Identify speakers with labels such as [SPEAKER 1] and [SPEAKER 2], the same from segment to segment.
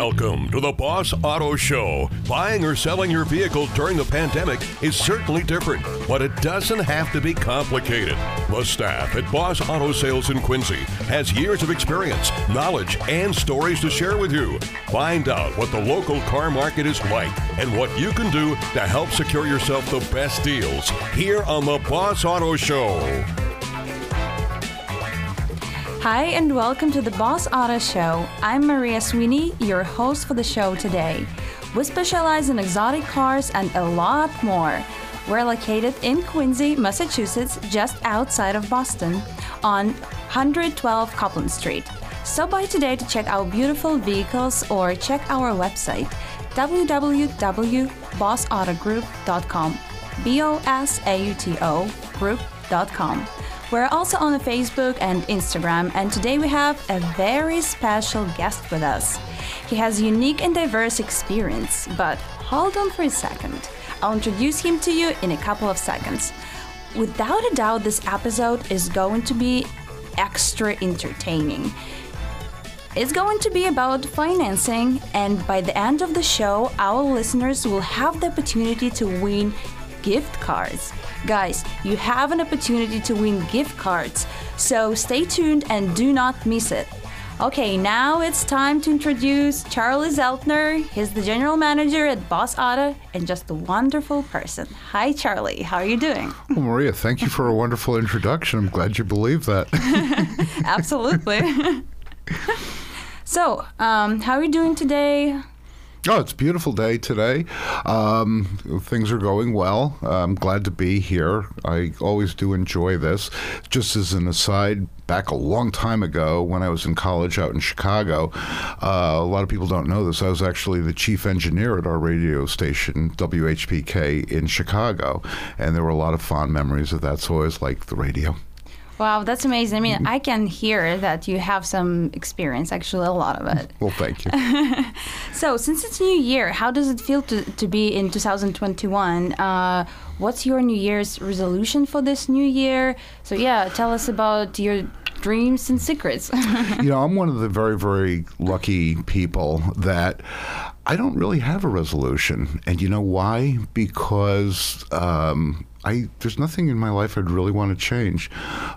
[SPEAKER 1] Welcome to the Boss Auto Show. Buying or selling your vehicle during the pandemic is certainly different, but it doesn't have to be complicated. The staff at Boss Auto Sales in Quincy has years of experience, knowledge, and stories to share with you. Find out what the local car market is like and what you can do to help secure yourself the best deals here on the Boss Auto Show.
[SPEAKER 2] Hi, and welcome to the Boss Auto Show. I'm Maria Sweeney, your host for the show today. We specialize in exotic cars and a lot more. We're located in Quincy, Massachusetts, just outside of Boston, on 112 Copeland Street. Stop by today to check out beautiful vehicles or check our website www.bossautogroup.com. B O S A U T O group.com. We're also on Facebook and Instagram, and today we have a very special guest with us. He has unique and diverse experience, but hold on for a second. I'll introduce him to you in a couple of seconds. Without a doubt, this episode is going to be extra entertaining. It's going to be about financing, and by the end of the show, our listeners will have the opportunity to win gift cards. Guys, you have an opportunity to win gift cards, so stay tuned and do not miss it. Okay, now it's time to introduce Charlie Zeltner. He's the general manager at Boss Auto and just a wonderful person. Hi, Charlie. How are you doing?
[SPEAKER 3] Well, Maria, thank you for a wonderful introduction. I'm glad you believe that.
[SPEAKER 2] Absolutely. so, um, how are you doing today?
[SPEAKER 3] Oh, it's a beautiful day today. Um, things are going well. I'm glad to be here. I always do enjoy this. Just as an aside, back a long time ago when I was in college out in Chicago, uh, a lot of people don't know this. I was actually the chief engineer at our radio station, WHPK, in Chicago. And there were a lot of fond memories of that. So I always liked the radio.
[SPEAKER 2] Wow, that's amazing. I mean, I can hear that you have some experience, actually, a lot of it.
[SPEAKER 3] Well, thank you.
[SPEAKER 2] so, since it's New Year, how does it feel to, to be in 2021? Uh, what's your New Year's resolution for this new year? So, yeah, tell us about your dreams and secrets.
[SPEAKER 3] you know, I'm one of the very, very lucky people that I don't really have a resolution. And you know why? Because um, I there's nothing in my life I'd really want to change.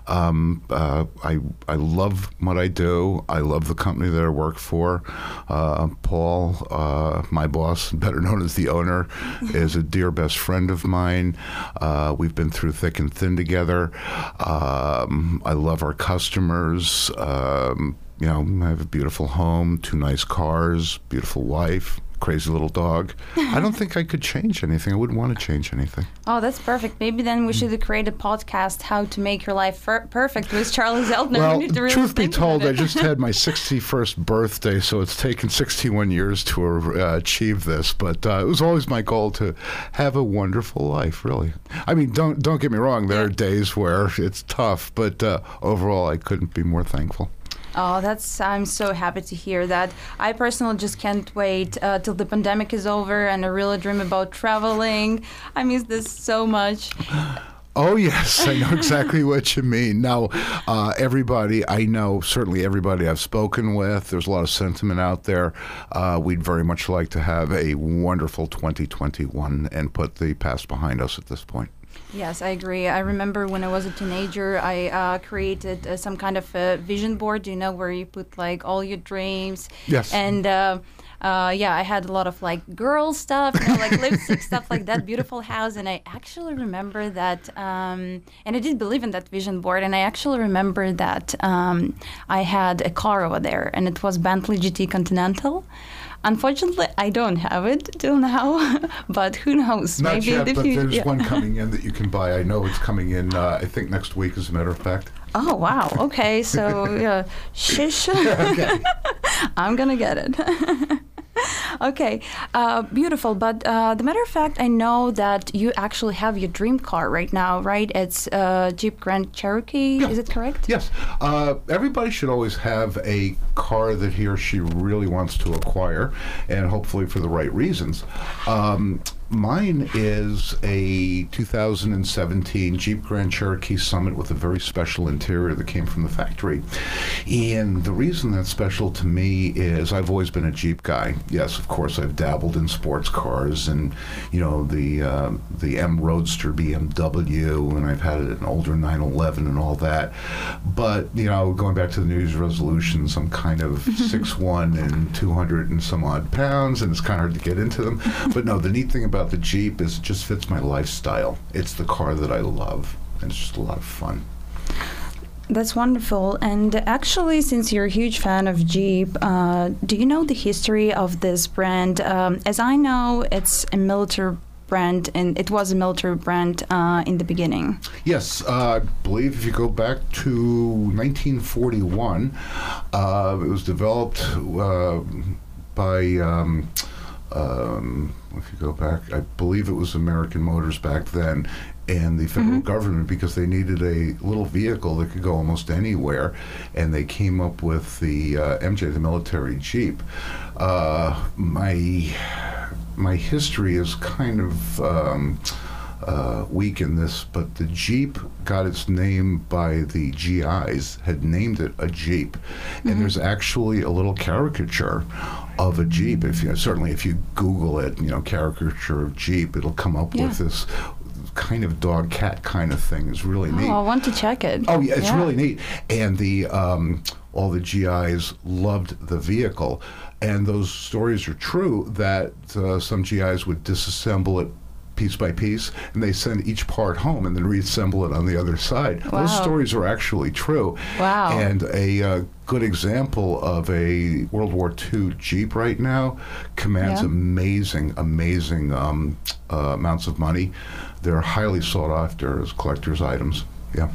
[SPEAKER 3] Um, uh, I I love what I do. I love the company that I work for. Uh, Paul, uh, my boss, better known as the owner, is a dear best friend of mine. Uh, we've been through thick and thin together. Um, I love our customers. Um, you know, I have a beautiful home, two nice cars, beautiful wife, crazy little dog. I don't think I could change anything. I wouldn't want to change anything.
[SPEAKER 2] Oh, that's perfect. Maybe then we should create a podcast, How to Make Your Life Fer- Perfect with Charlie Zeltner.
[SPEAKER 3] Well,
[SPEAKER 2] we really
[SPEAKER 3] truth be told, I just had my 61st birthday, so it's taken 61 years to uh, achieve this. But uh, it was always my goal to have a wonderful life, really. I mean, don't, don't get me wrong. There are days where it's tough, but uh, overall, I couldn't be more thankful.
[SPEAKER 2] Oh, that's I'm so happy to hear that. I personally just can't wait uh, till the pandemic is over and I really dream about traveling. I miss this so much.
[SPEAKER 3] Oh, yes, I know exactly what you mean. Now, uh, everybody, I know, certainly everybody I've spoken with, there's a lot of sentiment out there. Uh, we'd very much like to have a wonderful 2021 and put the past behind us at this point.
[SPEAKER 2] Yes, I agree. I remember when I was a teenager, I uh, created uh, some kind of a vision board, you know, where you put like all your dreams.
[SPEAKER 3] Yes.
[SPEAKER 2] And uh, uh, yeah, I had a lot of like girl stuff, you know, like lipstick stuff like that, beautiful house. And I actually remember that, um, and I did believe in that vision board. And I actually remember that um, I had a car over there, and it was Bentley GT Continental. Unfortunately, I don't have it till now, but who knows?
[SPEAKER 3] Not
[SPEAKER 2] Maybe
[SPEAKER 3] yet,
[SPEAKER 2] in the
[SPEAKER 3] but
[SPEAKER 2] future.
[SPEAKER 3] there's
[SPEAKER 2] yeah.
[SPEAKER 3] one coming in that you can buy. I know it's coming in, uh, I think next week, as a matter of fact.
[SPEAKER 2] Oh wow. Okay, so yeah, shish. I'm gonna get it. okay, uh, beautiful. But uh, the matter of fact, I know that you actually have your dream car right now, right? It's uh, Jeep Grand Cherokee.
[SPEAKER 3] Yeah.
[SPEAKER 2] Is it correct?
[SPEAKER 3] Yes. Uh, everybody should always have a car that he or she really wants to acquire, and hopefully for the right reasons. Um, Mine is a 2017 Jeep Grand Cherokee Summit with a very special interior that came from the factory. And the reason that's special to me is I've always been a Jeep guy. Yes, of course, I've dabbled in sports cars and, you know, the uh, the M Roadster BMW, and I've had an older 911 and all that. But, you know, going back to the New Year's resolutions, I'm kind of 6'1 and 200 and some odd pounds, and it's kind of hard to get into them. But no, the neat thing about the Jeep is it just fits my lifestyle. It's the car that I love, and it's just a lot of fun.
[SPEAKER 2] That's wonderful. And actually, since you're a huge fan of Jeep, uh, do you know the history of this brand? Um, as I know, it's a military brand, and it was a military brand uh, in the beginning.
[SPEAKER 3] Yes, uh, I believe if you go back to 1941, uh, it was developed uh, by. Um, um, if you go back, I believe it was American Motors back then, and the federal government because they needed a little vehicle that could go almost anywhere, and they came up with the uh, MJ, the military Jeep. Uh, my my history is kind of. Um, uh, weak in this, but the Jeep got its name by the GIs, had named it a Jeep. And there's actually a little caricature of a Jeep. If you certainly if you Google it, you know, caricature of Jeep, it'll come up
[SPEAKER 2] Yeah.
[SPEAKER 3] with this kind of dog cat kind of thing. It's really neat.
[SPEAKER 2] Oh, I want to check it.
[SPEAKER 3] Oh yeah, it's really neat. And the um, all the GIs loved the vehicle, and those stories are true. That uh, some GIs would disassemble it piece by piece, and they send each part home and then reassemble it on the other side. Those stories are actually true.
[SPEAKER 2] Wow.
[SPEAKER 3] And a uh, good example of a World War II Jeep right now commands
[SPEAKER 2] Yeah.
[SPEAKER 3] amazing, amazing um, uh, amounts of money. They're highly sought after as collector's items. Yeah.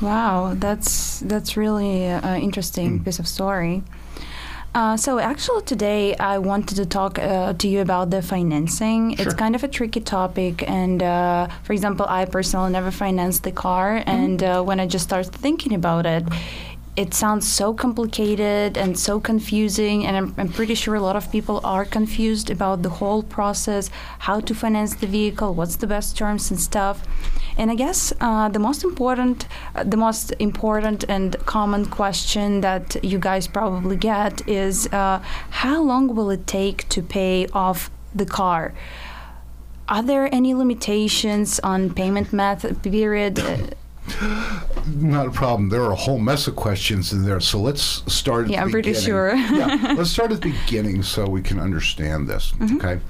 [SPEAKER 2] Wow, that's that's really an interesting piece of story. Uh, so actually today I wanted to talk uh, to you about the financing. It's kind of a tricky topic, and uh, for example, I personally never financed the car, and uh, when I just started thinking about it. It sounds so complicated and so confusing, and I'm, I'm pretty sure a lot of people are confused about the whole process, how to finance the vehicle, what's the best terms and stuff. And I guess uh, the most important, uh, the most important and common question that you guys probably get is, uh, how long will it take to pay off the car? Are there any limitations on payment method period?
[SPEAKER 3] Not a problem. There are a whole mess of questions in there. So let's start at
[SPEAKER 2] Yeah,
[SPEAKER 3] the
[SPEAKER 2] I'm pretty
[SPEAKER 3] beginning.
[SPEAKER 2] sure.
[SPEAKER 3] yeah, let's start at the beginning so we can understand this.
[SPEAKER 2] Mm-hmm.
[SPEAKER 3] Okay.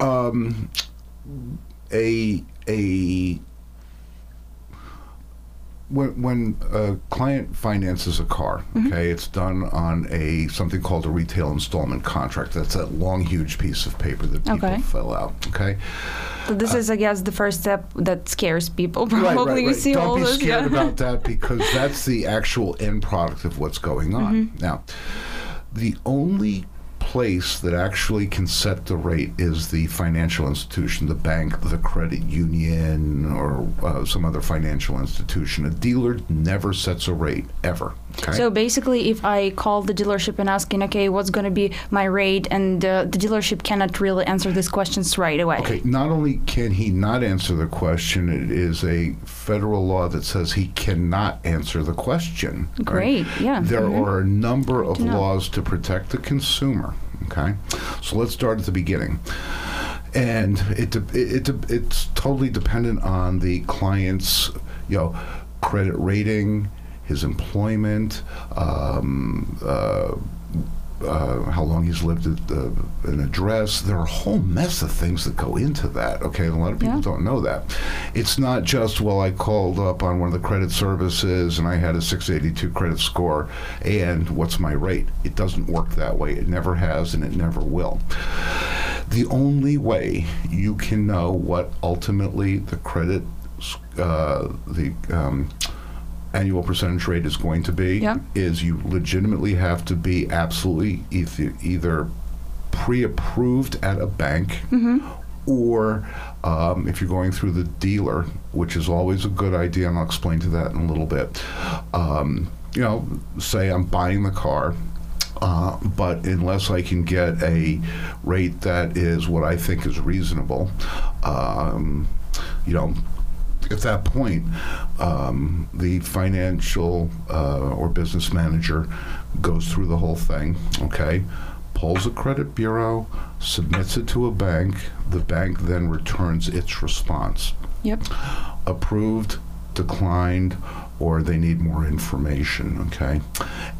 [SPEAKER 3] Um, a a when, when a client finances a car,
[SPEAKER 2] Mm-hmm.
[SPEAKER 3] okay, it's done on a something called a retail installment contract. That's that long, huge piece of paper that people
[SPEAKER 2] Okay.
[SPEAKER 3] fill out. Okay.
[SPEAKER 2] so this is, I guess, the first step that scares people.
[SPEAKER 3] Right,
[SPEAKER 2] Probably
[SPEAKER 3] right,
[SPEAKER 2] you
[SPEAKER 3] right.
[SPEAKER 2] see
[SPEAKER 3] Don't
[SPEAKER 2] all
[SPEAKER 3] be
[SPEAKER 2] this.
[SPEAKER 3] scared
[SPEAKER 2] yeah.
[SPEAKER 3] about that because that's the actual end product of what's going on.
[SPEAKER 2] Mm-hmm.
[SPEAKER 3] Now, the only place that actually can set the rate is the financial institution, the bank, the credit union, or uh, some other financial institution. A dealer never sets a rate ever. Okay.
[SPEAKER 2] So basically, if I call the dealership and asking, okay, what's going to be my rate, and uh, the dealership cannot really answer these questions right away.
[SPEAKER 3] Okay, not only can he not answer the question, it is a federal law that says he cannot answer the question. right?
[SPEAKER 2] Great, yeah.
[SPEAKER 3] There
[SPEAKER 2] Mhm.
[SPEAKER 3] are a number of
[SPEAKER 2] to
[SPEAKER 3] laws to protect the consumer. Okay, so let's start at the beginning. And it, it, it it's totally dependent on the client's, you know, credit rating, his employment, um, uh, uh, how long he's lived at uh, an address. There are a whole mess of things that go into that. Okay, and a lot of people
[SPEAKER 2] Yeah.
[SPEAKER 3] don't know that. It's not just well, I called up on one of the credit services and I had a 682 credit score, and what's my rate? It doesn't work that way. It never has, and it never will. The only way you can know what ultimately the credit, uh, the um, annual percentage rate is going to be
[SPEAKER 2] Yeah.
[SPEAKER 3] is you legitimately have to be absolutely either, either pre-approved at a bank or um, if you're going through the dealer, which is always a good idea, and I'll explain to that in a little bit. Um, you know, say I'm buying the car. Uh, but unless I can get a rate that is what I think is reasonable, um, you know, at that point, um, the financial uh, or business manager goes through the whole thing, okay? Pulls a credit bureau, submits it to a bank. The bank then returns its response.
[SPEAKER 2] Yep.
[SPEAKER 3] Approved, declined, or they need more information, okay?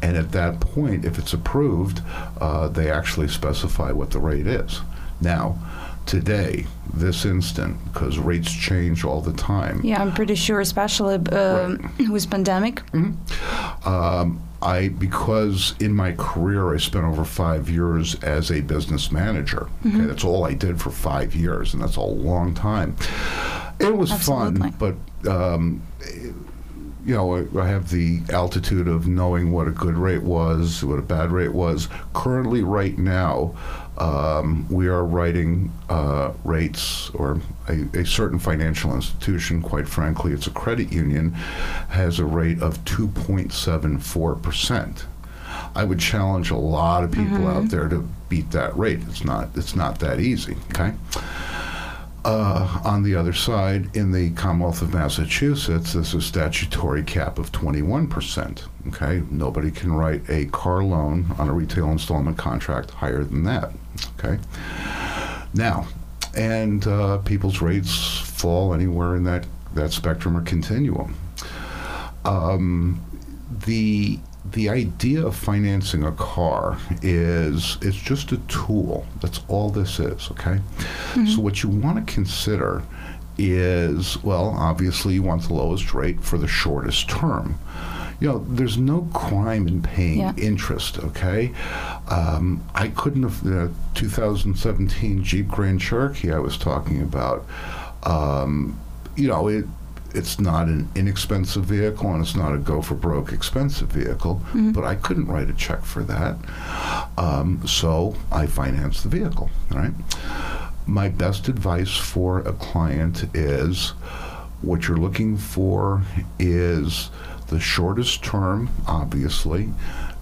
[SPEAKER 3] And at that point, if it's approved, uh, they actually specify what the rate is. Now, today, this instant, because rates change all the time,
[SPEAKER 2] Yeah, I'm pretty sure, especially um, with pandemic.
[SPEAKER 3] um, I because in my career I spent over five years as a business manager. Okay, that's all I did for five years, and that's a long time. It was
[SPEAKER 2] Absolutely.
[SPEAKER 3] fun, but um, you know, I, I have the altitude of knowing what a good rate was, what a bad rate was. Currently, right now, um, we are writing uh, rates, or a, a certain financial institution, quite frankly, it's a credit union, has a rate of 2.74%. I would challenge a lot of people out there to beat that rate. It's not. It's not that easy. Okay. Uh, on the other side, in the Commonwealth of Massachusetts, there's a statutory cap of 21%. Okay, nobody can write a car loan on a retail installment contract higher than that. Okay, now, and uh, people's rates fall anywhere in that that spectrum or continuum. Um, the the idea of financing a car is it's just a tool. That's all this is, okay? So what you want to consider is well, obviously you want the lowest rate for the shortest term. You know, there's no crime in paying
[SPEAKER 2] Yeah.
[SPEAKER 3] interest, okay? Um, I couldn't have the 2017 Jeep Grand Cherokee I was talking about. Um, you know, it it's not an inexpensive vehicle and it's not a go for broke expensive vehicle, but I couldn't write a check for that. Um, so I financed the vehicle, right? My best advice for a client is what you're looking for is the shortest term, obviously,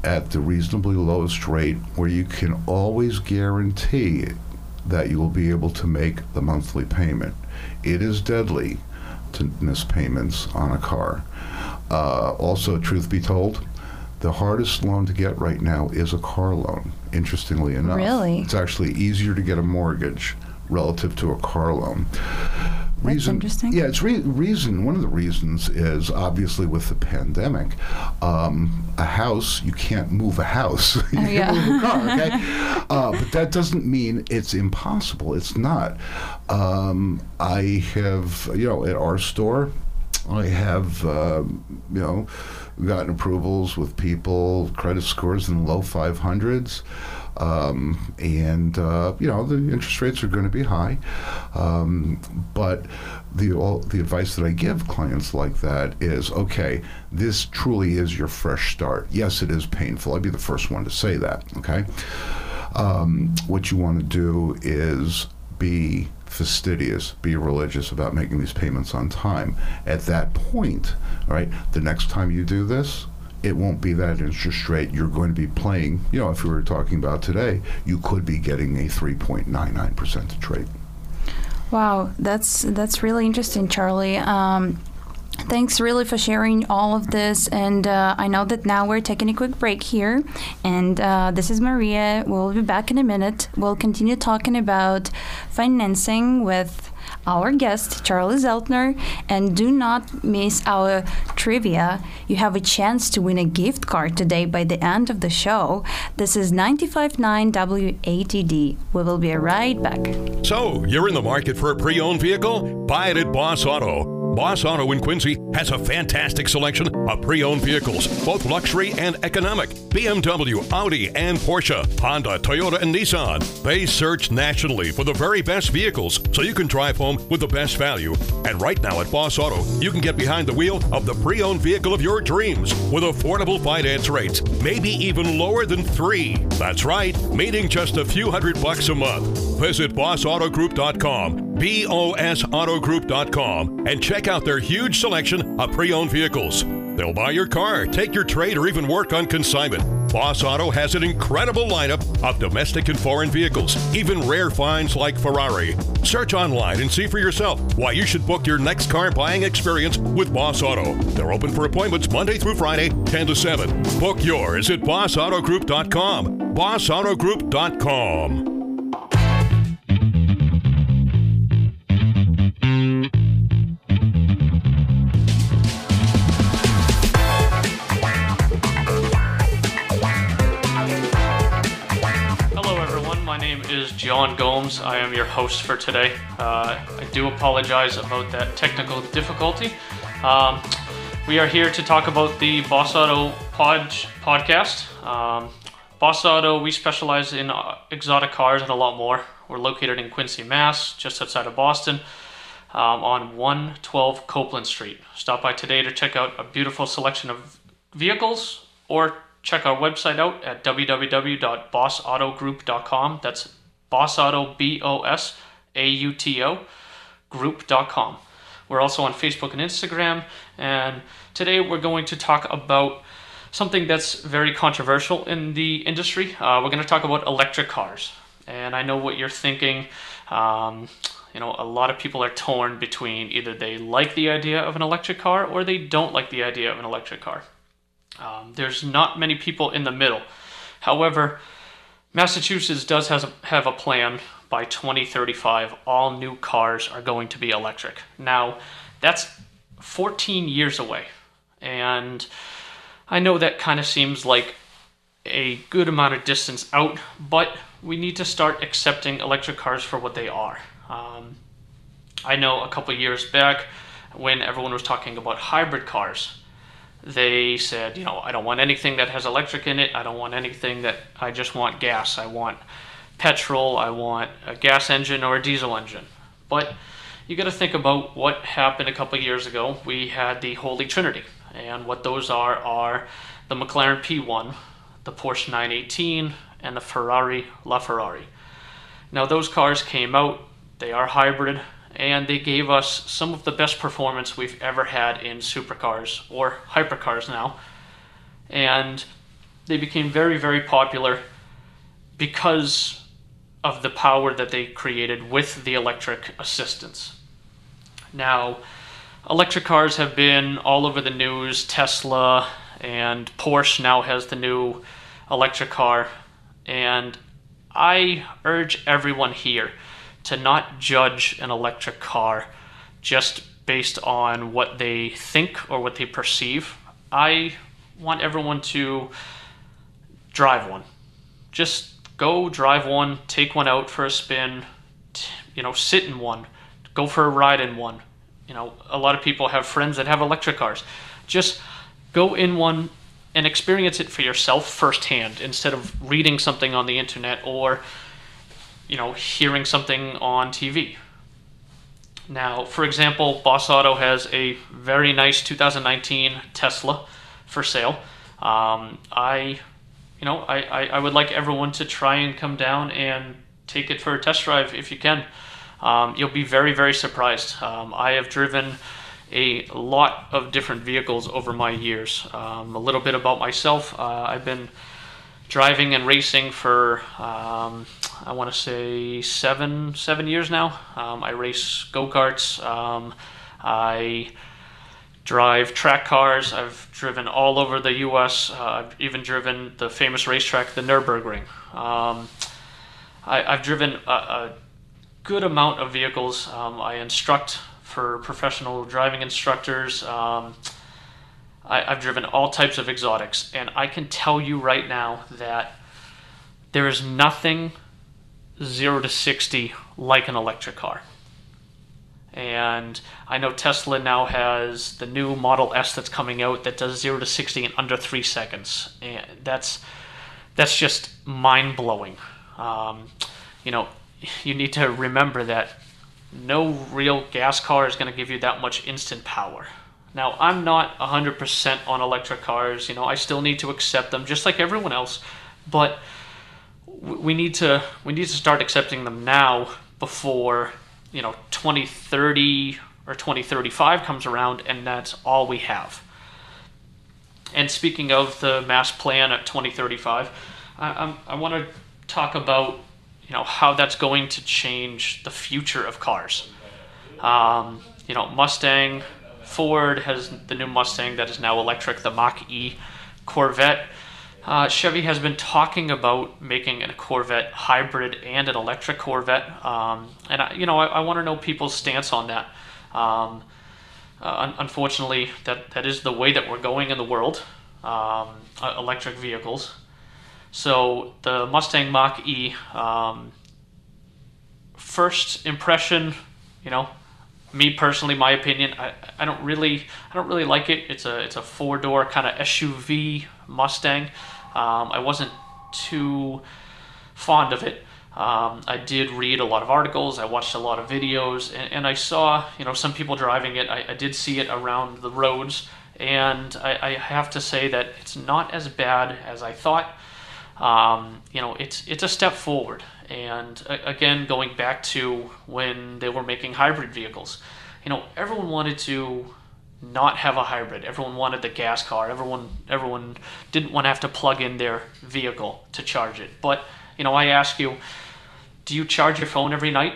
[SPEAKER 3] at the reasonably lowest rate where you can always guarantee that you will be able to make the monthly payment. It is deadly to miss payments on a car. Uh, also, truth be told, the hardest loan to get right now is a car loan, interestingly enough.
[SPEAKER 2] Really?
[SPEAKER 3] It's actually easier to get a mortgage relative to a car loan.
[SPEAKER 2] That's interesting.
[SPEAKER 3] Yeah, it's re- reason. One of the reasons is obviously with the pandemic, um, a house you can't move a house. you
[SPEAKER 2] Oh, yeah.
[SPEAKER 3] move a car, okay? uh, but that doesn't mean it's impossible. It's not. Um, I have, you know, at our store, I have, um, you know, gotten approvals with people, credit scores in the low 500s. Um, and, uh, you know, the interest rates are going to be high. Um, but the, all, the advice that I give clients like that is okay, this truly is your fresh start. Yes, it is painful. I'd be the first one to say that, okay? Um, what you want to do is be fastidious, be religious about making these payments on time. At that point, all right, the next time you do this, it won't be that interest rate. You're going to be playing, you know, if we were talking about today, you could be getting a 3.99% rate.
[SPEAKER 2] Wow, that's that's really interesting, Charlie. Um, thanks really for sharing all of this. And uh, I know that now we're taking a quick break here. And uh, this is Maria. We'll be back in a minute. We'll continue talking about financing with our guest, Charlie Zeltner. And do not miss our trivia. You have a chance to win a gift card today by the end of the show. This is 95.9 WATD. We will be right back.
[SPEAKER 1] So, you're in the market for a pre owned vehicle? Buy it at Boss Auto. Boss Auto in Quincy has a fantastic selection of pre owned vehicles, both luxury and economic BMW, Audi, and Porsche, Honda, Toyota, and Nissan. They search nationally for the very best vehicles so you can drive home with the best value. And right now at Boss Auto, you can get behind the wheel of the pre owned vehicle of your dreams with affordable finance rates, maybe even lower than three. That's right, meaning just a few hundred bucks a month. Visit bossautogroup.com, B O S Autogroup.com, and check out their huge selection of pre owned vehicles. They'll buy your car, take your trade, or even work on consignment. Boss Auto has an incredible lineup of domestic and foreign vehicles, even rare finds like Ferrari. Search online and see for yourself why you should book your next car buying experience with Boss Auto. They're open for appointments Monday through Friday, 10 to 7. Book yours at bossautogroup.com. bossautogroup.com.
[SPEAKER 4] John Gomes. I am your host for today. Uh, I do apologize about that technical difficulty. Um, we are here to talk about the Boss Auto pod- podcast. Um, Boss Auto, we specialize in uh, exotic cars and a lot more. We're located in Quincy, Mass., just outside of Boston, um, on 112 Copeland Street. Stop by today to check out a beautiful selection of vehicles or check our website out at www.bossautogroup.com. That's Boss Auto, B O S A U T O, group.com. We're also on Facebook and Instagram, and today we're going to talk about something that's very controversial in the industry. Uh, we're going to talk about electric cars. And I know what you're thinking. Um, you know, a lot of people are torn between either they like the idea of an electric car or they don't like the idea of an electric car. Um, there's not many people in the middle. However, Massachusetts does has a, have a plan by 2035. All new cars are going to be electric. Now, that's 14 years away, and I know that kind of seems like a good amount of distance out, but we need to start accepting electric cars for what they are. Um, I know a couple years back when everyone was talking about hybrid cars they said, you know, I don't want anything that has electric in it. I don't want anything that I just want gas. I want petrol. I want a gas engine or a diesel engine. But you got to think about what happened a couple years ago. We had the Holy Trinity, and what those are are the McLaren P1, the Porsche 918, and the Ferrari LaFerrari. Now those cars came out. They are hybrid and they gave us some of the best performance we've ever had in supercars or hypercars now. And they became very, very popular because of the power that they created with the electric assistance. Now, electric cars have been all over the news. Tesla and Porsche now has the new electric car. And I urge everyone here to not judge an electric car just based on what they think or what they perceive. I want everyone to drive one. Just go drive one, take one out for a spin, you know, sit in one, go for a ride in one. You know, a lot of people have friends that have electric cars. Just go in one and experience it for yourself firsthand instead of reading something on the internet or you know, hearing something on TV. Now, for example, Boss Auto has a very nice 2019 Tesla for sale. Um, I, you know, I, I, I, would like everyone to try and come down and take it for a test drive if you can. Um, you'll be very, very surprised. Um, I have driven a lot of different vehicles over my years. Um, a little bit about myself. Uh, I've been driving and racing for um, I want to say seven seven years now. Um, I race go karts. Um, I drive track cars. I've driven all over the U.S. Uh, I've even driven the famous racetrack, the Nurburgring. Um, I, have driven a, a, good amount of vehicles. Um, I instruct for professional driving instructors. I, have driven all types of exotics, and I can tell you right now that there is nothing 0 to 60 like an electric car. And I know Tesla now has the new Model S that's coming out that does 0 to 60 in under 3 seconds. And that's that's just mind blowing. Um, you know, you need to remember that no real gas car is going to give you that much instant power. Now, I'm not 100% on electric cars. You know, I still need to accept them just like everyone else, but we need to we need to start accepting them now before, you know, 2030 or 2035 comes around and that's all we have. and speaking of the mass plan at 2035, I, I'm, I want to talk about you know how that's going to change the future of cars. Um, you know, Mustang, Ford has the new Mustang that is now electric, the Mach E, Corvette. Uh, Chevy has been talking about making a Corvette hybrid and an electric Corvette, um, and I, you know I, I want to know people's stance on that. Um, uh, unfortunately, that, that is the way that we're going in the world, um, uh, electric vehicles. So the Mustang Mach E, um, first impression, you know, me personally, my opinion, I, I don't really I don't really like it. It's a it's a four door kind of SUV Mustang. Um, I wasn't too fond of it. Um, I did read a lot of articles, I watched a lot of videos, and, and I saw, you know, some people driving it. I, I did see it around the roads, and I, I, have to say that it's not as bad as I thought. Um, you know, it's it's a step forward, and again, going back to when they were making hybrid vehicles, you know, everyone wanted to not have a hybrid. Everyone wanted the gas car. Everyone everyone didn't want to have to plug in their vehicle to charge it. But you know, I ask you do you charge your phone every night?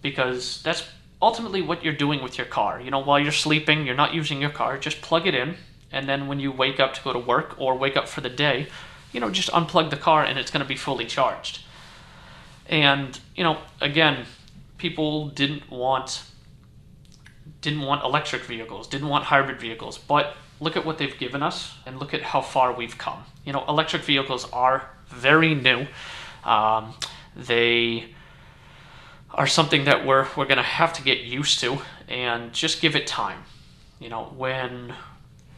[SPEAKER 4] Because that's ultimately what you're doing with your car. You know, while you're sleeping, you're not using your car, just plug it in. And then when you wake up to go to work or wake up for the day, you know, just unplug the car and it's going to be fully charged. And, you know, again, people didn't want didn't want electric vehicles, didn't want hybrid vehicles, but look at what they've given us and look at how far we've come. You know, electric vehicles are very new. Um, they are something that we're we're going to have to get used to and just give it time. You know, when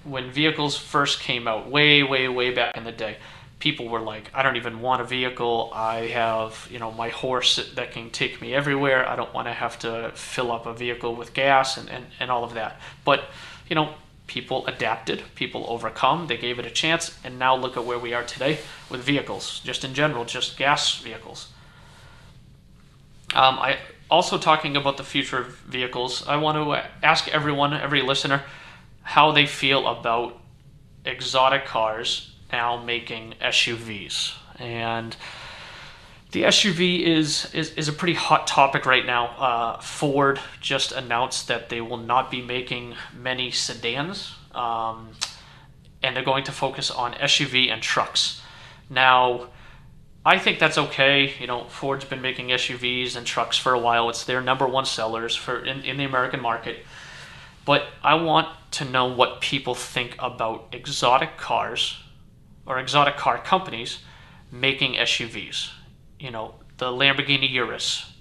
[SPEAKER 4] when vehicles first came out way way way back in the day, people were like, I don't even want a vehicle. I have, you know, my horse that can take me everywhere. I don't want to have to fill up a vehicle with gas and, and, and all of that. But, you know, people adapted, people overcome, they gave it a chance, and now look at where we are today with vehicles, just in general, just gas vehicles. Um, I also talking about the future of vehicles. I want to ask everyone, every listener, how they feel about exotic cars now making SUVs. And the SUV is, is, is a pretty hot topic right now. Uh, Ford just announced that they will not be making many sedans, um, and they're going to focus on SUV and trucks. Now, I think that's okay. You know, Ford's been making SUVs and trucks for a while. It's their number one sellers for in, in the American market. But I want to know what people think about exotic cars or exotic car companies making SUVs. You know, the Lamborghini Urus,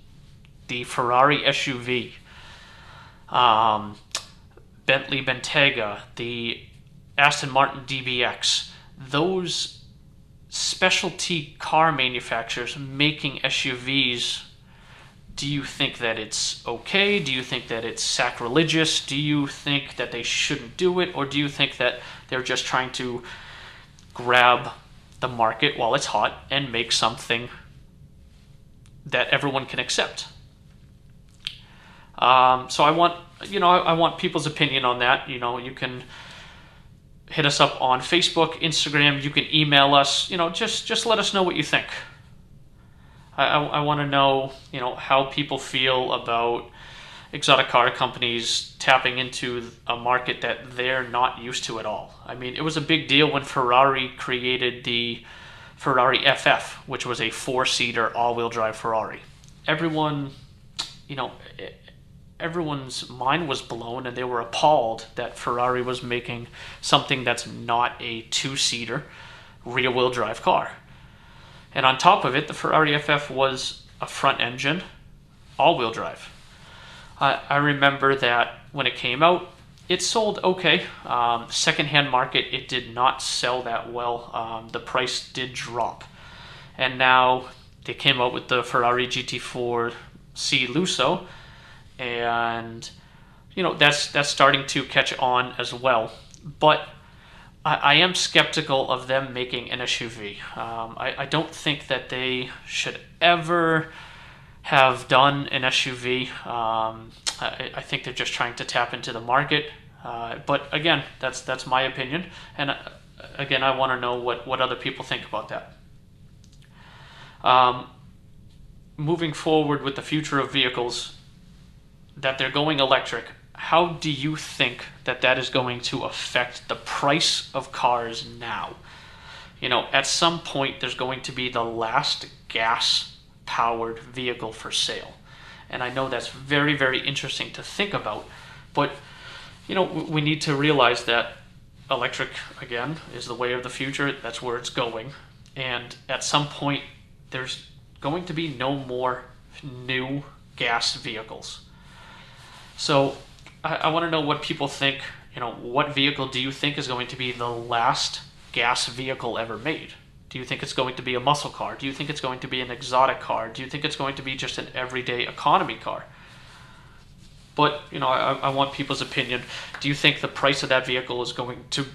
[SPEAKER 4] the Ferrari SUV, um, Bentley Bentayga, the Aston Martin DBX. Those specialty car manufacturers making SUVs, do you think that it's okay? Do you think that it's sacrilegious? Do you think that they shouldn't do it? Or do you think that they're just trying to grab the market while it's hot and make something that everyone can accept? Um, so I want, you know, I, I want people's opinion on that. You know, you can hit us up on Facebook, Instagram. You can email us. You know, just just let us know what you think. I, I, I want to know, you know, how people feel about exotic car companies tapping into a market that they're not used to at all. I mean, it was a big deal when Ferrari created the Ferrari FF, which was a four-seater all-wheel drive Ferrari. Everyone, you know, everyone's mind was blown and they were appalled that Ferrari was making something that's not a two seater rear wheel drive car. And on top of it, the Ferrari FF was a front engine all wheel drive. I, I remember that when it came out, it sold okay. Um, secondhand market, it did not sell that well. Um, the price did drop. And now they came out with the Ferrari GT4 C Lusso, and you know that's that's starting to catch on as well. But I, I am skeptical of them making an SUV. Um, I, I don't think that they should ever have done an SUV. Um, I, I, think they're just trying to tap into the market. Uh, but again, that's that's my opinion, and uh, again, I want to know what what other people think about that. Um, moving forward with the future of vehicles, that they're going electric. How do you think that that is going to affect the price of cars now? You know, at some point, there's going to be the last gas powered vehicle for sale. And I know that's very, very interesting to think about. But, you know, we need to realize that electric, again, is the way of the future. That's where it's going. And at some point, there's going to be no more new gas vehicles. So I, I want to know what people think. You know, what vehicle do you think is going to be the last gas vehicle ever made? Do you think it's going to be a muscle car? Do you think it's going to be an exotic car? Do you think it's going to be just an everyday economy car? But, you know, I, I want people's opinion. Do you think the price of that vehicle is going to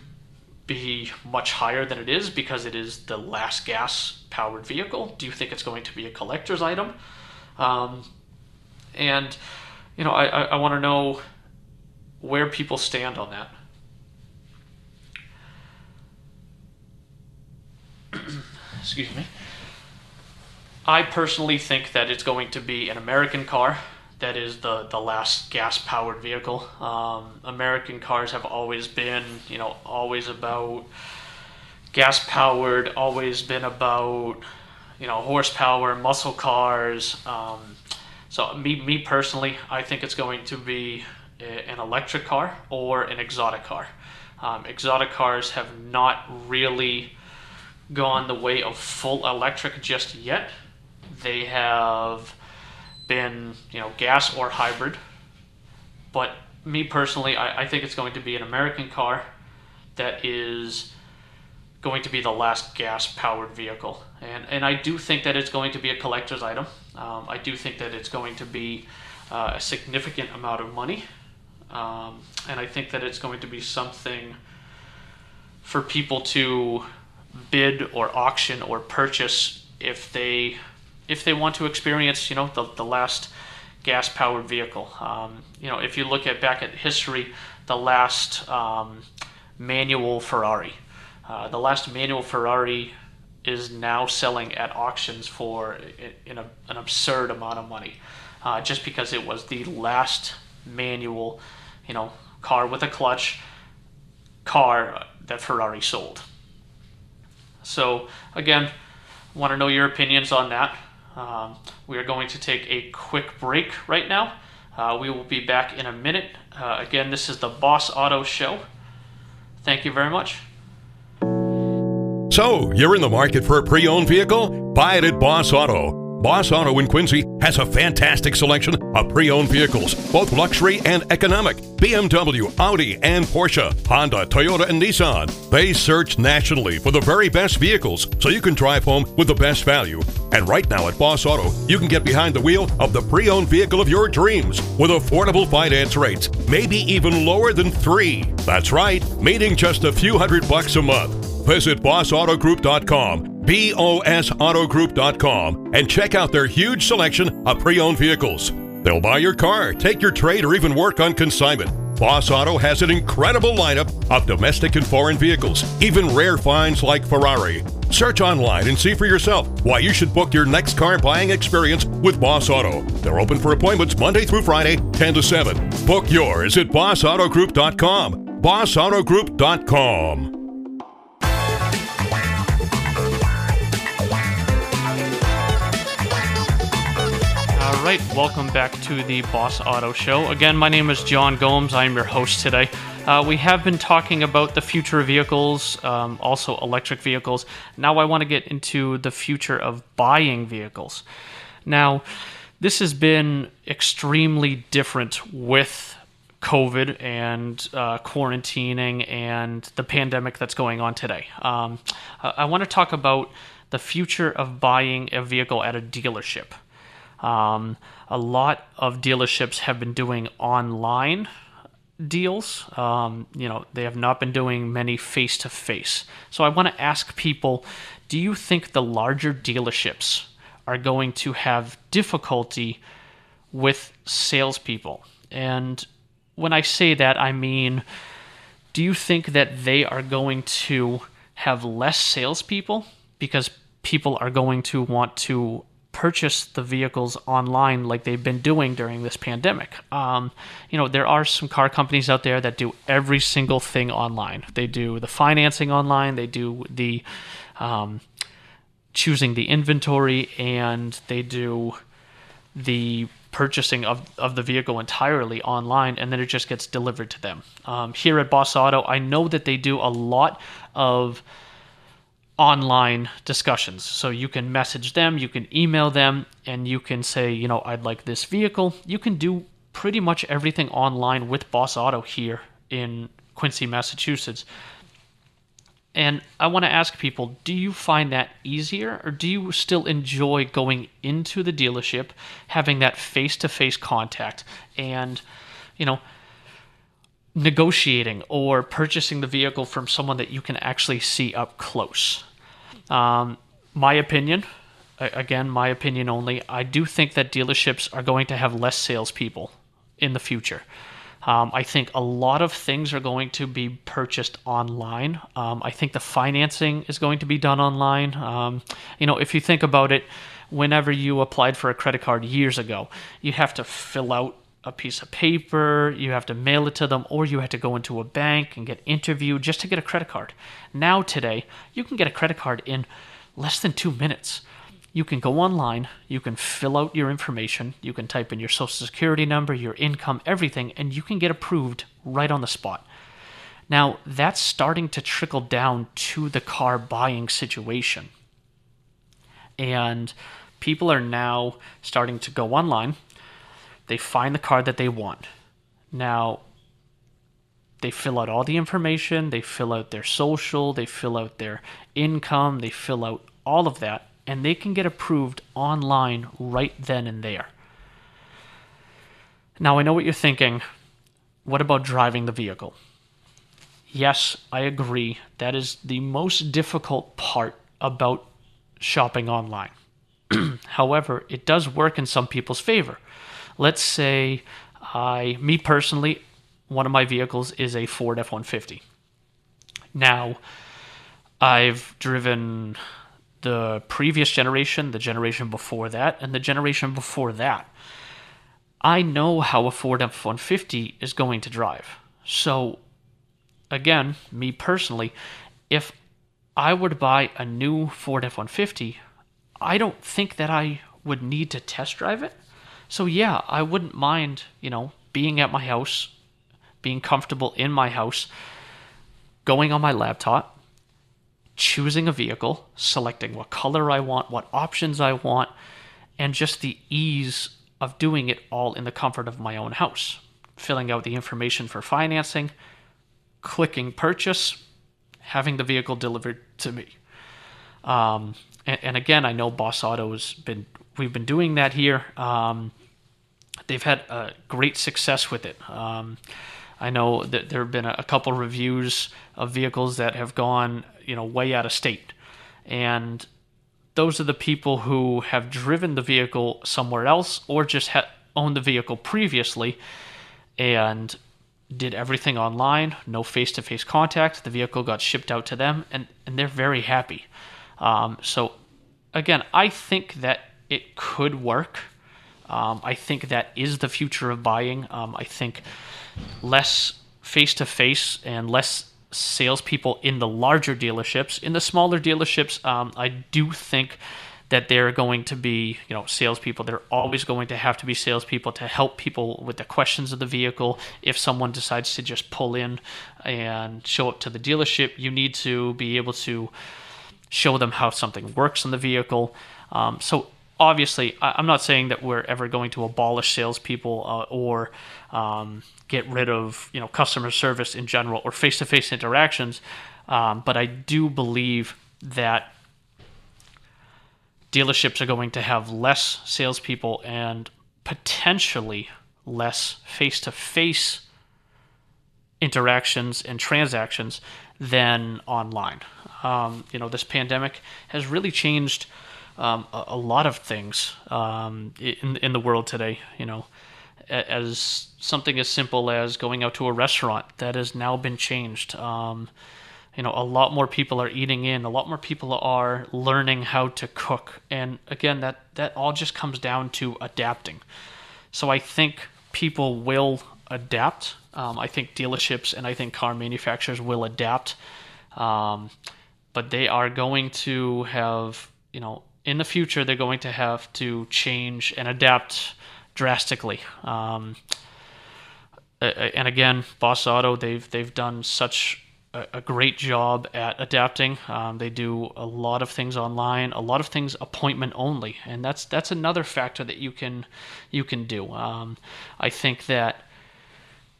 [SPEAKER 4] be much higher than it is because it is the last gas powered vehicle? Do you think it's going to be a collector's item? Um, and, you know, I, I, I want to know where people stand on that. Excuse me. I personally think that it's going to be an American car that is the, the last gas powered vehicle. Um, American cars have always been, you know, always about gas powered, always been about, you know, horsepower, muscle cars. Um, so me, me personally, I think it's going to be a, an electric car or an exotic car. Um, exotic cars have not really gone the way of full electric just yet. They have been, you know, gas or hybrid. But me personally, I, I think it's going to be an American car that is going to be the last gas powered vehicle. And, and I do think that it's going to be a collector's item. Um, I do think that it's going to be uh, a significant amount of money. Um, and I think that it's going to be something for people to bid or auction or purchase if they if they want to experience you know the, the last gas powered vehicle. Um, you know if you look at back at history the last um, manual ferrari uh, the last manual ferrari is now selling at auctions for in a, an absurd amount of money. Uh, just because it was the last manual you know car with a clutch car that ferrari sold so, again, want to know your opinions on that. Um, we are going to take a quick break right now. Uh, we will be back in a minute. Uh, again, this is the Boss Auto Show. Thank you very much.
[SPEAKER 1] So, you're in the market for a pre owned vehicle? Buy it at Boss Auto. Boss Auto in Quincy has a fantastic selection of pre owned vehicles, both luxury and economic BMW, Audi, and Porsche, Honda, Toyota, and Nissan. They search nationally for the very best vehicles so you can drive home with the best value. And right now at Boss Auto, you can get behind the wheel of the pre owned vehicle of your dreams with affordable finance rates, maybe even lower than three. That's right, meaning just a few hundred bucks a month. Visit bossautogroup.com bosautogroup.com and check out their huge selection of pre owned vehicles. They'll buy your car, take your trade, or even work on consignment. Boss Auto has an incredible lineup of domestic and foreign vehicles, even rare finds like Ferrari. Search online and see for yourself why you should book your next car buying experience with Boss Auto. They're open for appointments Monday through Friday, 10 to 7. Book yours at bossautogroup.com. bossautogroup.com.
[SPEAKER 4] All right, welcome back to the Boss Auto Show. Again, my name is John Gomes. I am your host today. Uh, we have been talking about the future of vehicles, um, also electric vehicles. Now, I want to get into the future of buying vehicles. Now, this has been extremely different with COVID and uh, quarantining and the pandemic that's going on today. Um, I want to talk about the future of buying a vehicle at a dealership. Um, a lot of dealerships have been doing online deals. Um, you know, they have not been doing many face to face. So I want to ask people do you think the larger dealerships are going to have difficulty with salespeople? And when I say that, I mean, do you think that they are going to have less salespeople because people are going to want to purchase the vehicles online like they've been doing during this pandemic. Um, you know, there are some car companies out there that do every single thing online. They do the financing online, they do the um, choosing the inventory, and they do the purchasing of, of the vehicle entirely online and then it just gets delivered to them. Um, here at Boss Auto, I know that they do a lot of online discussions. So you can message them, you can email them, and you can say, you know, I'd like this vehicle. You can do pretty much everything online with Boss Auto here in Quincy, Massachusetts. And I want to ask people do you find that easier or do you still enjoy going into the dealership, having that face to face contact and, you know, negotiating or purchasing the vehicle from someone that you can actually see up close? Um, my opinion, again, my opinion only, I do think that dealerships are going to have less salespeople in the future. Um, I think a lot of things are going to be purchased online. Um, I think the financing is going to be done online. Um, you know, if you think about it, whenever you applied for a credit card years ago, you have to fill out a piece of paper, you have to mail it to them, or you have to go into a bank and get interviewed just to get a credit card. Now, today, you can get a credit card in less than two minutes you can go online, you can fill out your information, you can type in your social security number, your income, everything, and you can get approved right on the spot. Now, that's starting to trickle down to the car buying situation. And people are now starting to go online. They find the card that they want. Now, they fill out all the information, they fill out their social, they fill out their income, they fill out all of that and they can get approved online right then and there. Now, I know what you're thinking. What about driving the vehicle? Yes, I agree. That is the most difficult part about shopping online. However, it does work in some people's favor. Let's say I, me personally, one of my vehicles is a Ford F 150. Now, I've driven the previous generation, the generation before that, and the generation before that. I know how a Ford F 150 is going to drive. So, again, me personally, if I were to buy a new Ford F 150, I don't think that I would need to test drive it. So, yeah, I wouldn't mind, you know, being at my house, being comfortable in my house, going on my laptop, choosing a vehicle, selecting what color I want, what options I want, and just the ease of doing it all in the comfort of my own house. Filling out the information for financing, clicking purchase, having the vehicle delivered to me. Um, and, and, again, I know Boss Auto has been, we've been doing that here. Um, they've had a great success with it. Um, I know that there have been a, a couple reviews of vehicles that have gone, you know, way out of state, and those are the people who have driven the vehicle somewhere else or just ha- owned the vehicle previously and did everything online, no face to face contact. The vehicle got shipped out to them, and, and they're very happy. Um, so, again, I think that it could work. Um, I think that is the future of buying. Um, I think less face to face and less salespeople in the larger dealerships. In the smaller dealerships, um, I do think that they're going to be, you know, salespeople. They're always going to have to be salespeople to help people with the questions of the vehicle. If someone decides to just pull in and show up to the dealership, you need to be able to show them how something works on the vehicle. Um, so obviously, I'm not saying that we're ever going to abolish salespeople uh, or um, get rid of you know customer service in general or face-to-face interactions, um, but I do believe that dealerships are going to have less salespeople and potentially less face-to-face interactions and transactions than online. Um, you know, this pandemic has really changed um, a, a, lot of things um, in in the world today. You know, as something as simple as going out to a restaurant that has now been changed. Um, you know, a lot more people are eating in, a lot more people are learning how to cook. And again, that, that all just comes down to adapting. So I think people will adapt. Um, I think dealerships and I think car manufacturers will adapt. Um, but they are going to have, you know, in the future, they're going to have to change and adapt drastically. Um, and again, Boss Auto, they've they've done such a, a great job at adapting. Um, they do a lot of things online, a lot of things appointment only, and that's that's another factor that you can you can do. Um, I think that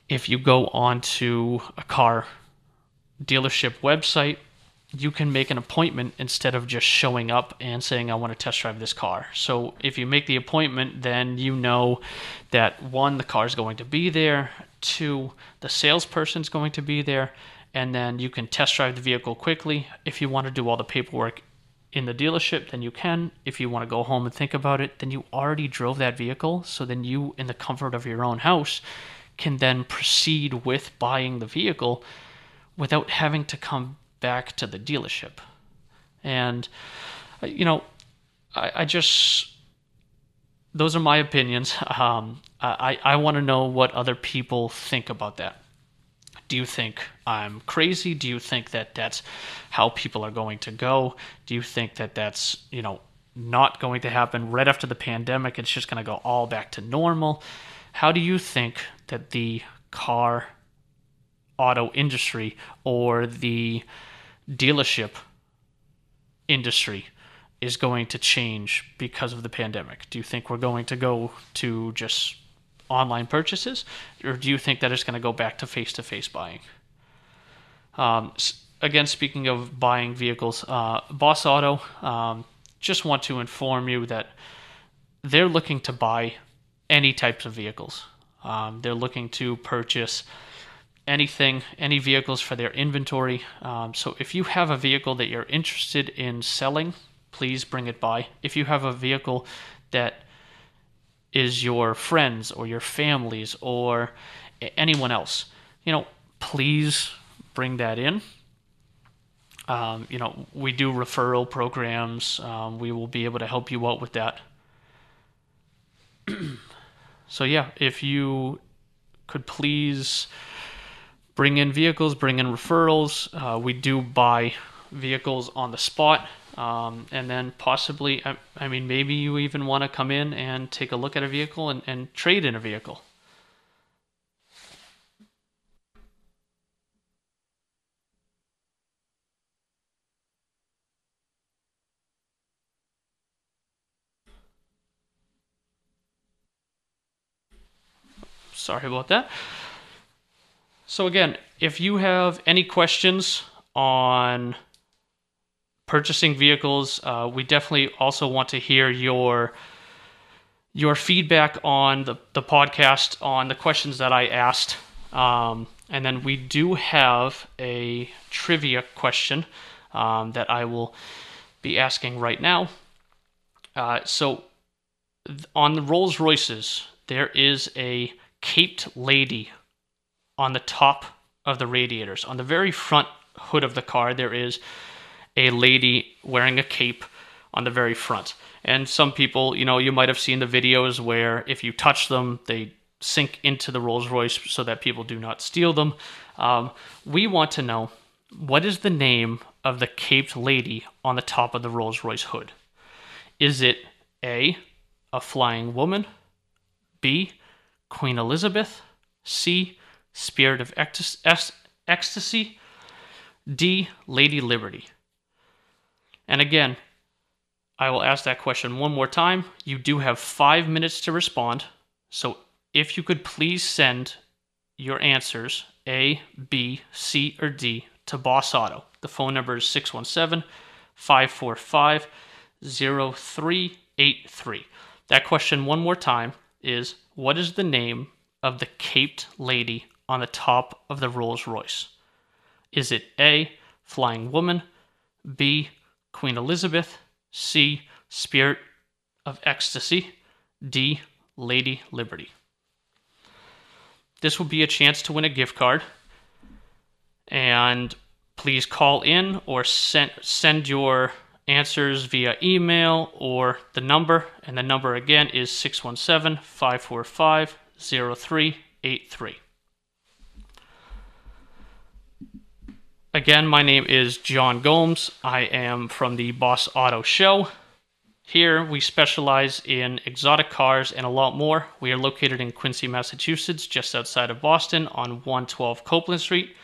[SPEAKER 4] if you go onto a car dealership website you can make an appointment instead of just showing up and saying I want to test drive this car. So if you make the appointment, then you know that one the car is going to be there, two the salesperson is going to be there, and then you can test drive the vehicle quickly. If you want to do all the paperwork in the dealership, then you can. If you want to go home and think about it, then you already drove that vehicle, so then you in the comfort of your own house can then proceed with buying the vehicle without having to come back to the dealership. And, uh, you know, I, I just, those are my opinions. Um, I, I want to know what other people think about that. Do you think I'm crazy? Do you think that that's how people are going to go? Do you think that that's, you know, not going to happen right after the pandemic? It's just going to go all back to normal. How do you think that the car auto industry or the dealership industry is going to change because of the pandemic? Do you think we're going to go to just online purchases, or do you think that it's going to go back to face to face buying? Um, again, speaking of buying vehicles, uh, Boss Auto, um, just want to inform you that they're looking to buy any types of vehicles. Um, they're looking to purchase anything, any vehicles for their inventory. Um, so if you have a vehicle that you're interested in selling, please bring it by. If you have a vehicle that is your friends or your families or anyone else, you know, please bring that in. Um, you know, we do referral programs. Um, we will be able to help you out with that. so yeah, if you could please bring in vehicles, bring in referrals. Uh, we do buy vehicles on the spot. Um, and then possibly, I, I, mean, maybe you even want to come in and take a look at a vehicle and, and trade in a vehicle. Sorry about that. So again, if you have any questions on purchasing vehicles, uh, we definitely also want to hear your your feedback on the, the podcast on the questions that I asked. Um, and then we do have a trivia question um, that I will be asking right now. Uh, so on the Rolls Royces, there is a caped lady on the top of the radiators. On the very front hood of the car, there is a lady wearing a cape on the very front. And some people, you know, you might have seen the videos where if you touch them, they sink into the Rolls Royce so that people do not steal them. Um, we want to know what is the name of the caped lady on the top of the Rolls Royce hood? Is it A, a flying woman, B, Queen Elizabeth, C, Spirit of Ecstasy. D. Lady Liberty. And again, I will ask that question one more time. You do have five minutes to respond. So if you could please send your answers A, B, C, or D to Boss Auto. The phone number is 617 545 0383. That question, one more time, is What is the name of the caped lady on the top of the Rolls Royce? Is it A, Flying Woman, B, Queen Elizabeth, C, Spirit of Ecstasy, D, Lady Liberty? this will be a chance to win a gift card. And please call in or send send your answers via email or the number. And the number again is 617 545 0383. Again, my name is John Gomes. I am from the Boss Auto Show. Here, we specialize in exotic cars and a lot more. We are located in Quincy, Massachusetts, just outside of Boston on 112 Copeland Street.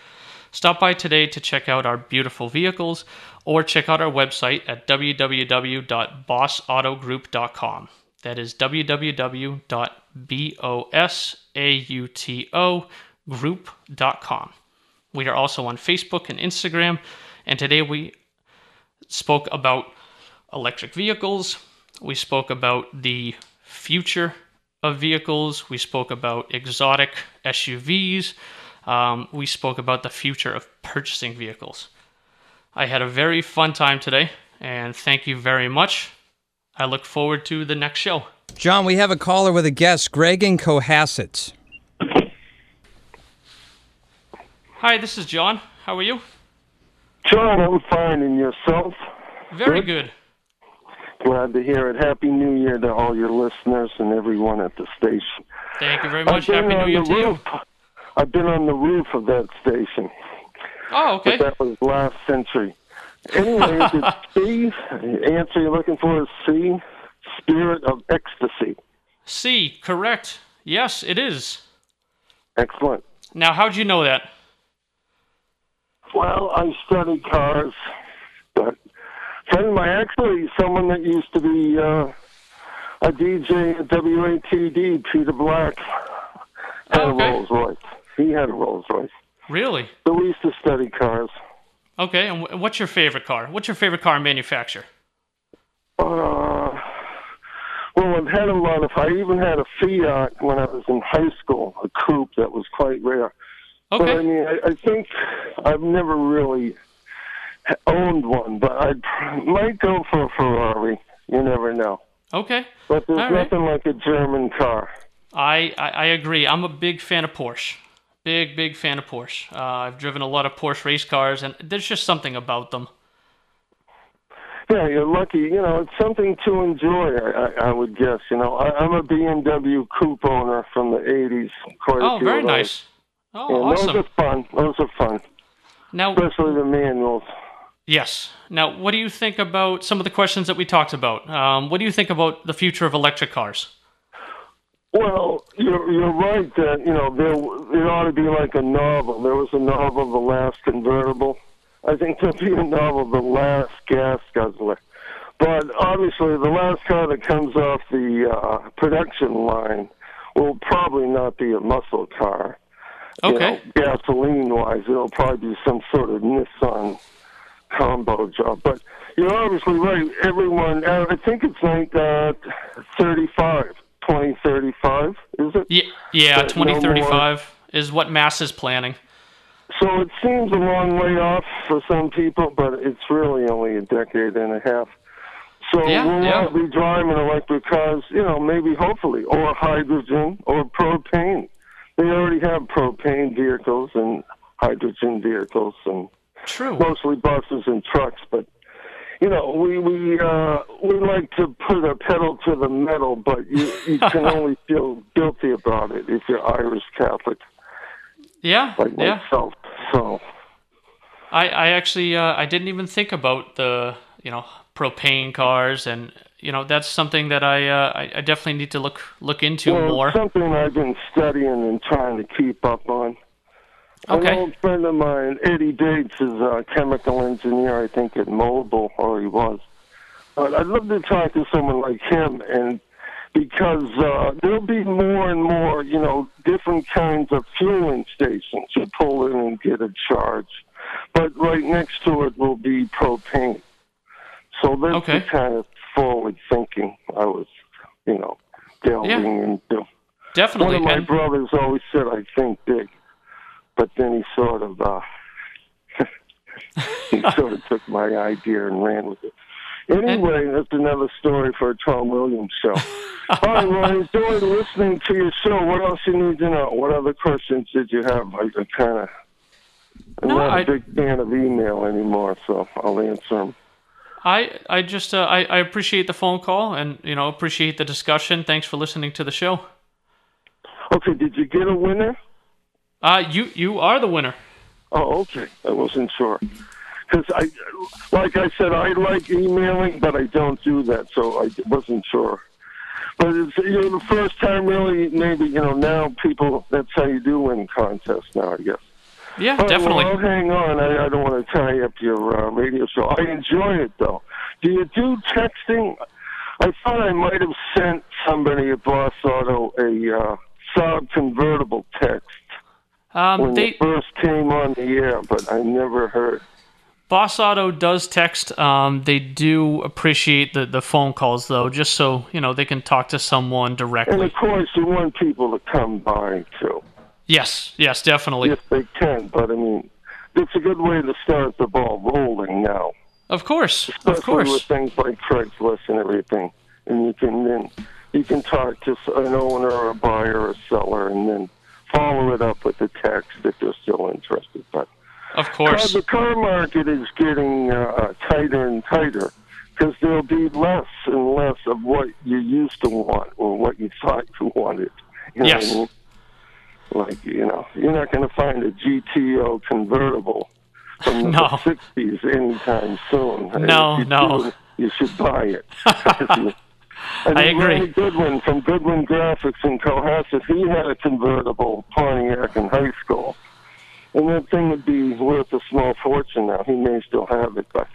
[SPEAKER 4] Stop by today to check out our beautiful vehicles or check out our website at www.bossautogroup.com. That is www.bosautogroup.com. We are also on Facebook and Instagram, and today we spoke about electric vehicles. We spoke about the future of vehicles. We spoke about exotic SUVs. Um, we spoke about the future of purchasing vehicles. I had a very fun time today, and thank you very much. I look forward to the next show.
[SPEAKER 5] John, we have a caller with a guest, Greg in Cohasset.
[SPEAKER 4] Hi, this is John. How are you?
[SPEAKER 6] John, I'm fine. And yourself?
[SPEAKER 4] Very good.
[SPEAKER 6] Glad to hear it. Happy New Year to all your listeners and everyone at the station.
[SPEAKER 4] Thank you very much. Happy New Year to you.
[SPEAKER 6] roof. I've been on the roof of that station,
[SPEAKER 4] Oh, okay.
[SPEAKER 6] but that was last century. Anyways, it's C. The answer you're looking for is C. Spirit of ecstasy.
[SPEAKER 4] C, correct. Yes, it is.
[SPEAKER 6] Excellent.
[SPEAKER 4] Now, how'd you know that?
[SPEAKER 6] Well, I study cars, but friend of mine, actually, someone that used to be uh, a DJ at WATD, Peter Black, had
[SPEAKER 4] Oh, okay.
[SPEAKER 6] a Rolls Royce. He had a Rolls Royce.
[SPEAKER 4] Really?
[SPEAKER 6] So we used to study cars.
[SPEAKER 4] Okay, and what's your favorite car? What's your favorite car manufacturer?
[SPEAKER 6] Uh, well, I've had a lot of. I even had a Fiat when I was in high school, a coupe that was quite rare. But I mean, I, I think I've never really owned one, but I might go for a Ferrari. You never know.
[SPEAKER 4] Okay.
[SPEAKER 6] But there's
[SPEAKER 4] All right.
[SPEAKER 6] nothing like a German car.
[SPEAKER 4] I, I, I agree. I'm a big fan of Porsche. Big, big fan of Porsche. Uh, I've driven a lot of Porsche race cars, and there's just something about them.
[SPEAKER 6] Yeah, you're lucky. You know, it's something to enjoy. I, I, would guess. You know, I, I'm a BMW coupe owner from the '80s. Quite a
[SPEAKER 4] Oh,
[SPEAKER 6] few
[SPEAKER 4] very nice. Oh,
[SPEAKER 6] And
[SPEAKER 4] awesome.
[SPEAKER 6] those are fun. Those are fun,
[SPEAKER 4] Now,
[SPEAKER 6] especially the manuals.
[SPEAKER 4] yes. Now, what do you think about some of the questions that we talked about? Um, what do you think about the future of electric cars?
[SPEAKER 6] Well, you're you're right that you know there there ought to be like a novel. There was a novel, The Last Convertible. I think there'll be a novel, The Last Gas Guzzler. But obviously, the last car that comes off the uh, production line will probably not be a muscle car.
[SPEAKER 4] Okay.
[SPEAKER 6] You know, gasoline wise, it'll probably be some sort of Nissan combo job. But you're obviously right. Everyone, I think it's like uh, 35, 2035, is it?
[SPEAKER 4] Yeah, yeah.
[SPEAKER 6] But no
[SPEAKER 4] 2035 is what Mass is planning.
[SPEAKER 6] So it seems a long way off for some people, but it's really only a decade and a half. So
[SPEAKER 4] Yeah,
[SPEAKER 6] we'll
[SPEAKER 4] yeah.
[SPEAKER 6] be driving electric cars, you know, maybe hopefully, or hydrogen or propane. They already have propane vehicles and hydrogen vehicles and
[SPEAKER 4] True.
[SPEAKER 6] mostly buses and trucks, but you know, we we uh we like to put a pedal to the metal, but you you can only feel guilty about it if you're Irish Catholic
[SPEAKER 4] Yeah,
[SPEAKER 6] like
[SPEAKER 4] yeah.
[SPEAKER 6] myself. So
[SPEAKER 4] I, I actually uh, I didn't even think about the you know propane cars and you know that's something that I uh, I, I definitely need to look look into
[SPEAKER 6] well,
[SPEAKER 4] more.
[SPEAKER 6] something I've been studying and trying to keep up on.
[SPEAKER 4] Okay.
[SPEAKER 6] An old friend of mine, Eddie Dates, is a chemical engineer, I think, at Mobil, or he was. But I'd love to talk to someone like him, and because uh, there'll be more and more, you know, different kinds of fueling stations. You pull in and get a charge, but right next to it will be propane. So that's
[SPEAKER 4] Okay.
[SPEAKER 6] the kind of forward thinking I was, you know, delving
[SPEAKER 4] Yeah.
[SPEAKER 6] into. One of my
[SPEAKER 4] and-
[SPEAKER 6] brothers always said I think big, but then he sort of uh, he sort of took my idea and ran with it. Anyway, that's another story for a Tom Williams show. All right, well, I enjoyed listening to your show. What else you need to know? What other questions did you have? I, I kind of, I'm
[SPEAKER 4] No,
[SPEAKER 6] not
[SPEAKER 4] I-
[SPEAKER 6] a big fan of email anymore, so I'll answer them.
[SPEAKER 4] I I just uh, I I appreciate the phone call and you know appreciate the discussion. Thanks for listening to the show.
[SPEAKER 6] Okay, did you get a winner?
[SPEAKER 4] Uh, you you are the winner.
[SPEAKER 6] Oh, okay. I wasn't sure. Because I, like I said, I like emailing, but I don't do that, so I wasn't sure. But it's you know the first time, really, maybe you know now people that's how you do win contests now, I guess.
[SPEAKER 4] Yeah, definitely.
[SPEAKER 6] Well, hang on. I, I don't want to tie up your uh, radio show. I enjoy it though. Do you do texting? I thought I might have sent somebody at Boss Auto a uh, Saab convertible text
[SPEAKER 4] Um,
[SPEAKER 6] when
[SPEAKER 4] they
[SPEAKER 6] it first came on the air, but I never heard.
[SPEAKER 4] Boss Auto does text. Um, they do appreciate the, the phone calls though, just so you know they can talk to someone directly.
[SPEAKER 6] And of course, you want people to come by too,
[SPEAKER 4] Yes, yes, definitely.
[SPEAKER 6] if they can. But I mean, it's a good way to start the ball rolling now,
[SPEAKER 4] Of course, of
[SPEAKER 6] especially with things like Craigslist and everything. And you can then you can talk to an owner or a buyer or a seller, and then follow it up with a text if they're still interested. But
[SPEAKER 4] Of
[SPEAKER 6] Uh,
[SPEAKER 4] course.
[SPEAKER 6] the car market is getting uh, tighter and tighter because there'll be less and less of what you used to want or what you thought you wanted. You know
[SPEAKER 4] Yes.
[SPEAKER 6] I mean? Like, you know, you're not going to find a GTO convertible from the
[SPEAKER 4] No.
[SPEAKER 6] 60s anytime soon.
[SPEAKER 4] No,
[SPEAKER 6] you
[SPEAKER 4] no.
[SPEAKER 6] do, you should buy it. I,
[SPEAKER 4] I
[SPEAKER 6] mean,
[SPEAKER 4] agree.
[SPEAKER 6] Ronnie Goodwin from Goodwin Graphics in Cohasset, he had a convertible Pontiac in high school. And that thing would be worth a small fortune now. He may still have it, but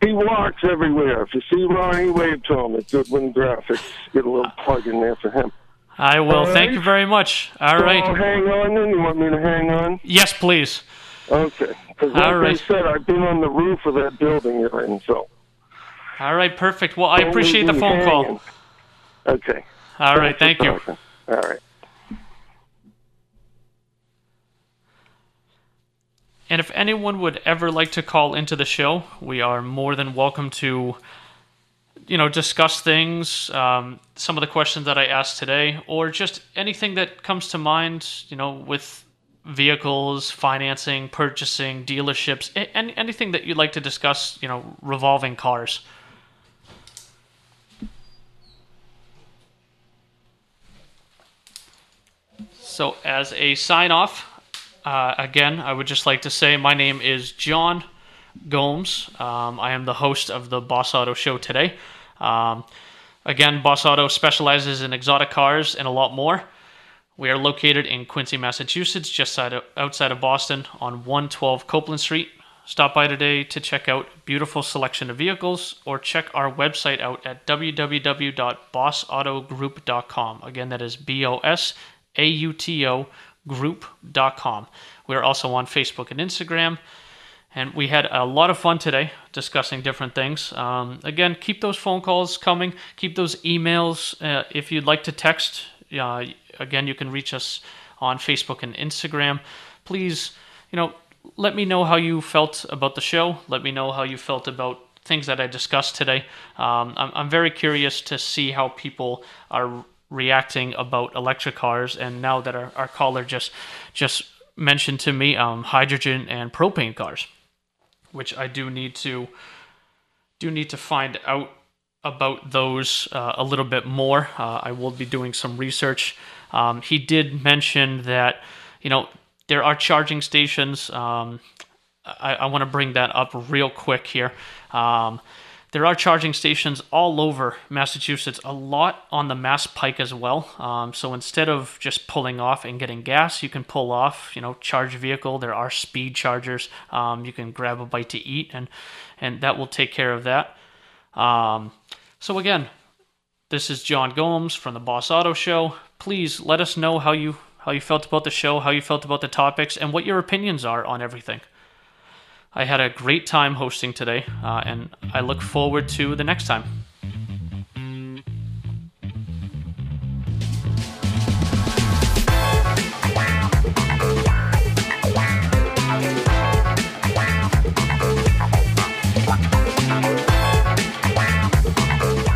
[SPEAKER 6] he walks everywhere. If you see Ronnie, wave to him at Goodwin Graphics. Get a little plug in there for him.
[SPEAKER 4] I will.
[SPEAKER 6] All
[SPEAKER 4] Thank you very much. All
[SPEAKER 6] So
[SPEAKER 4] right.
[SPEAKER 6] I'll hang on then? You want me to hang on?
[SPEAKER 4] Yes, please.
[SPEAKER 6] Okay. Because like
[SPEAKER 4] All right.
[SPEAKER 6] I said, I've been on the roof of that building you're in, so.
[SPEAKER 4] All right, perfect. Well, I
[SPEAKER 6] don't
[SPEAKER 4] appreciate the phone call.
[SPEAKER 6] Okay.
[SPEAKER 4] All right,
[SPEAKER 6] Thanks
[SPEAKER 4] thank
[SPEAKER 6] for
[SPEAKER 4] you.
[SPEAKER 6] talking. All right.
[SPEAKER 4] And if anyone would ever like to call into the show, we are more than welcome to, you know, discuss things, um, some of the questions that I asked today, or just anything that comes to mind, you know, with vehicles, financing, purchasing, dealerships, any, anything that you'd like to discuss, you know, revolving cars. So, as a sign off, uh, again, I would just like to say my name is John Gomes. Um, I am the host of the Boss Auto Show today. Um, again, Boss Auto specializes in exotic cars and a lot more. We are located in Quincy, Massachusetts, just of, outside of Boston on 112 Copeland Street. Stop by today to check out beautiful selection of vehicles or check our website out at www.bossautogroup.com. Again, that is B O S A U T O group.com. We're also on Facebook and Instagram. And we had a lot of fun today discussing different things. Um, again, keep those phone calls coming. Keep those emails. Uh, if you'd like to text, uh, again, you can reach us on Facebook and Instagram. Please, you know, let me know how you felt about the show. Let me know how you felt about things that I discussed today. Um, I'm, I'm very curious to see how people are reacting about electric cars. And now that our, our caller just just mentioned to me um, hydrogen and propane cars, which I do need to do need to find out about those uh, a little bit more. Uh, I will be doing some research. Um, he did mention that you know there are charging stations. Um, I, I want to bring that up real quick here. Um, there are charging stations all over Massachusetts, a lot on the Mass Pike as well. Um, so instead of just pulling off and getting gas, you can pull off, you know, charge vehicle. There are speed chargers. Um, you can grab a bite to eat, and and that will take care of that. Um, so again, this is John Gomes from the Boss Auto Show. Please let us know how you how you felt about the show, how you felt about the topics, and what your opinions are on everything. I had a great time hosting today, uh, and I look forward to the next time.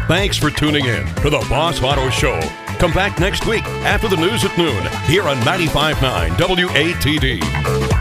[SPEAKER 1] Thanks for tuning in to the Boss Auto Show. Come back next week after the news at noon here on 95.9 WATD.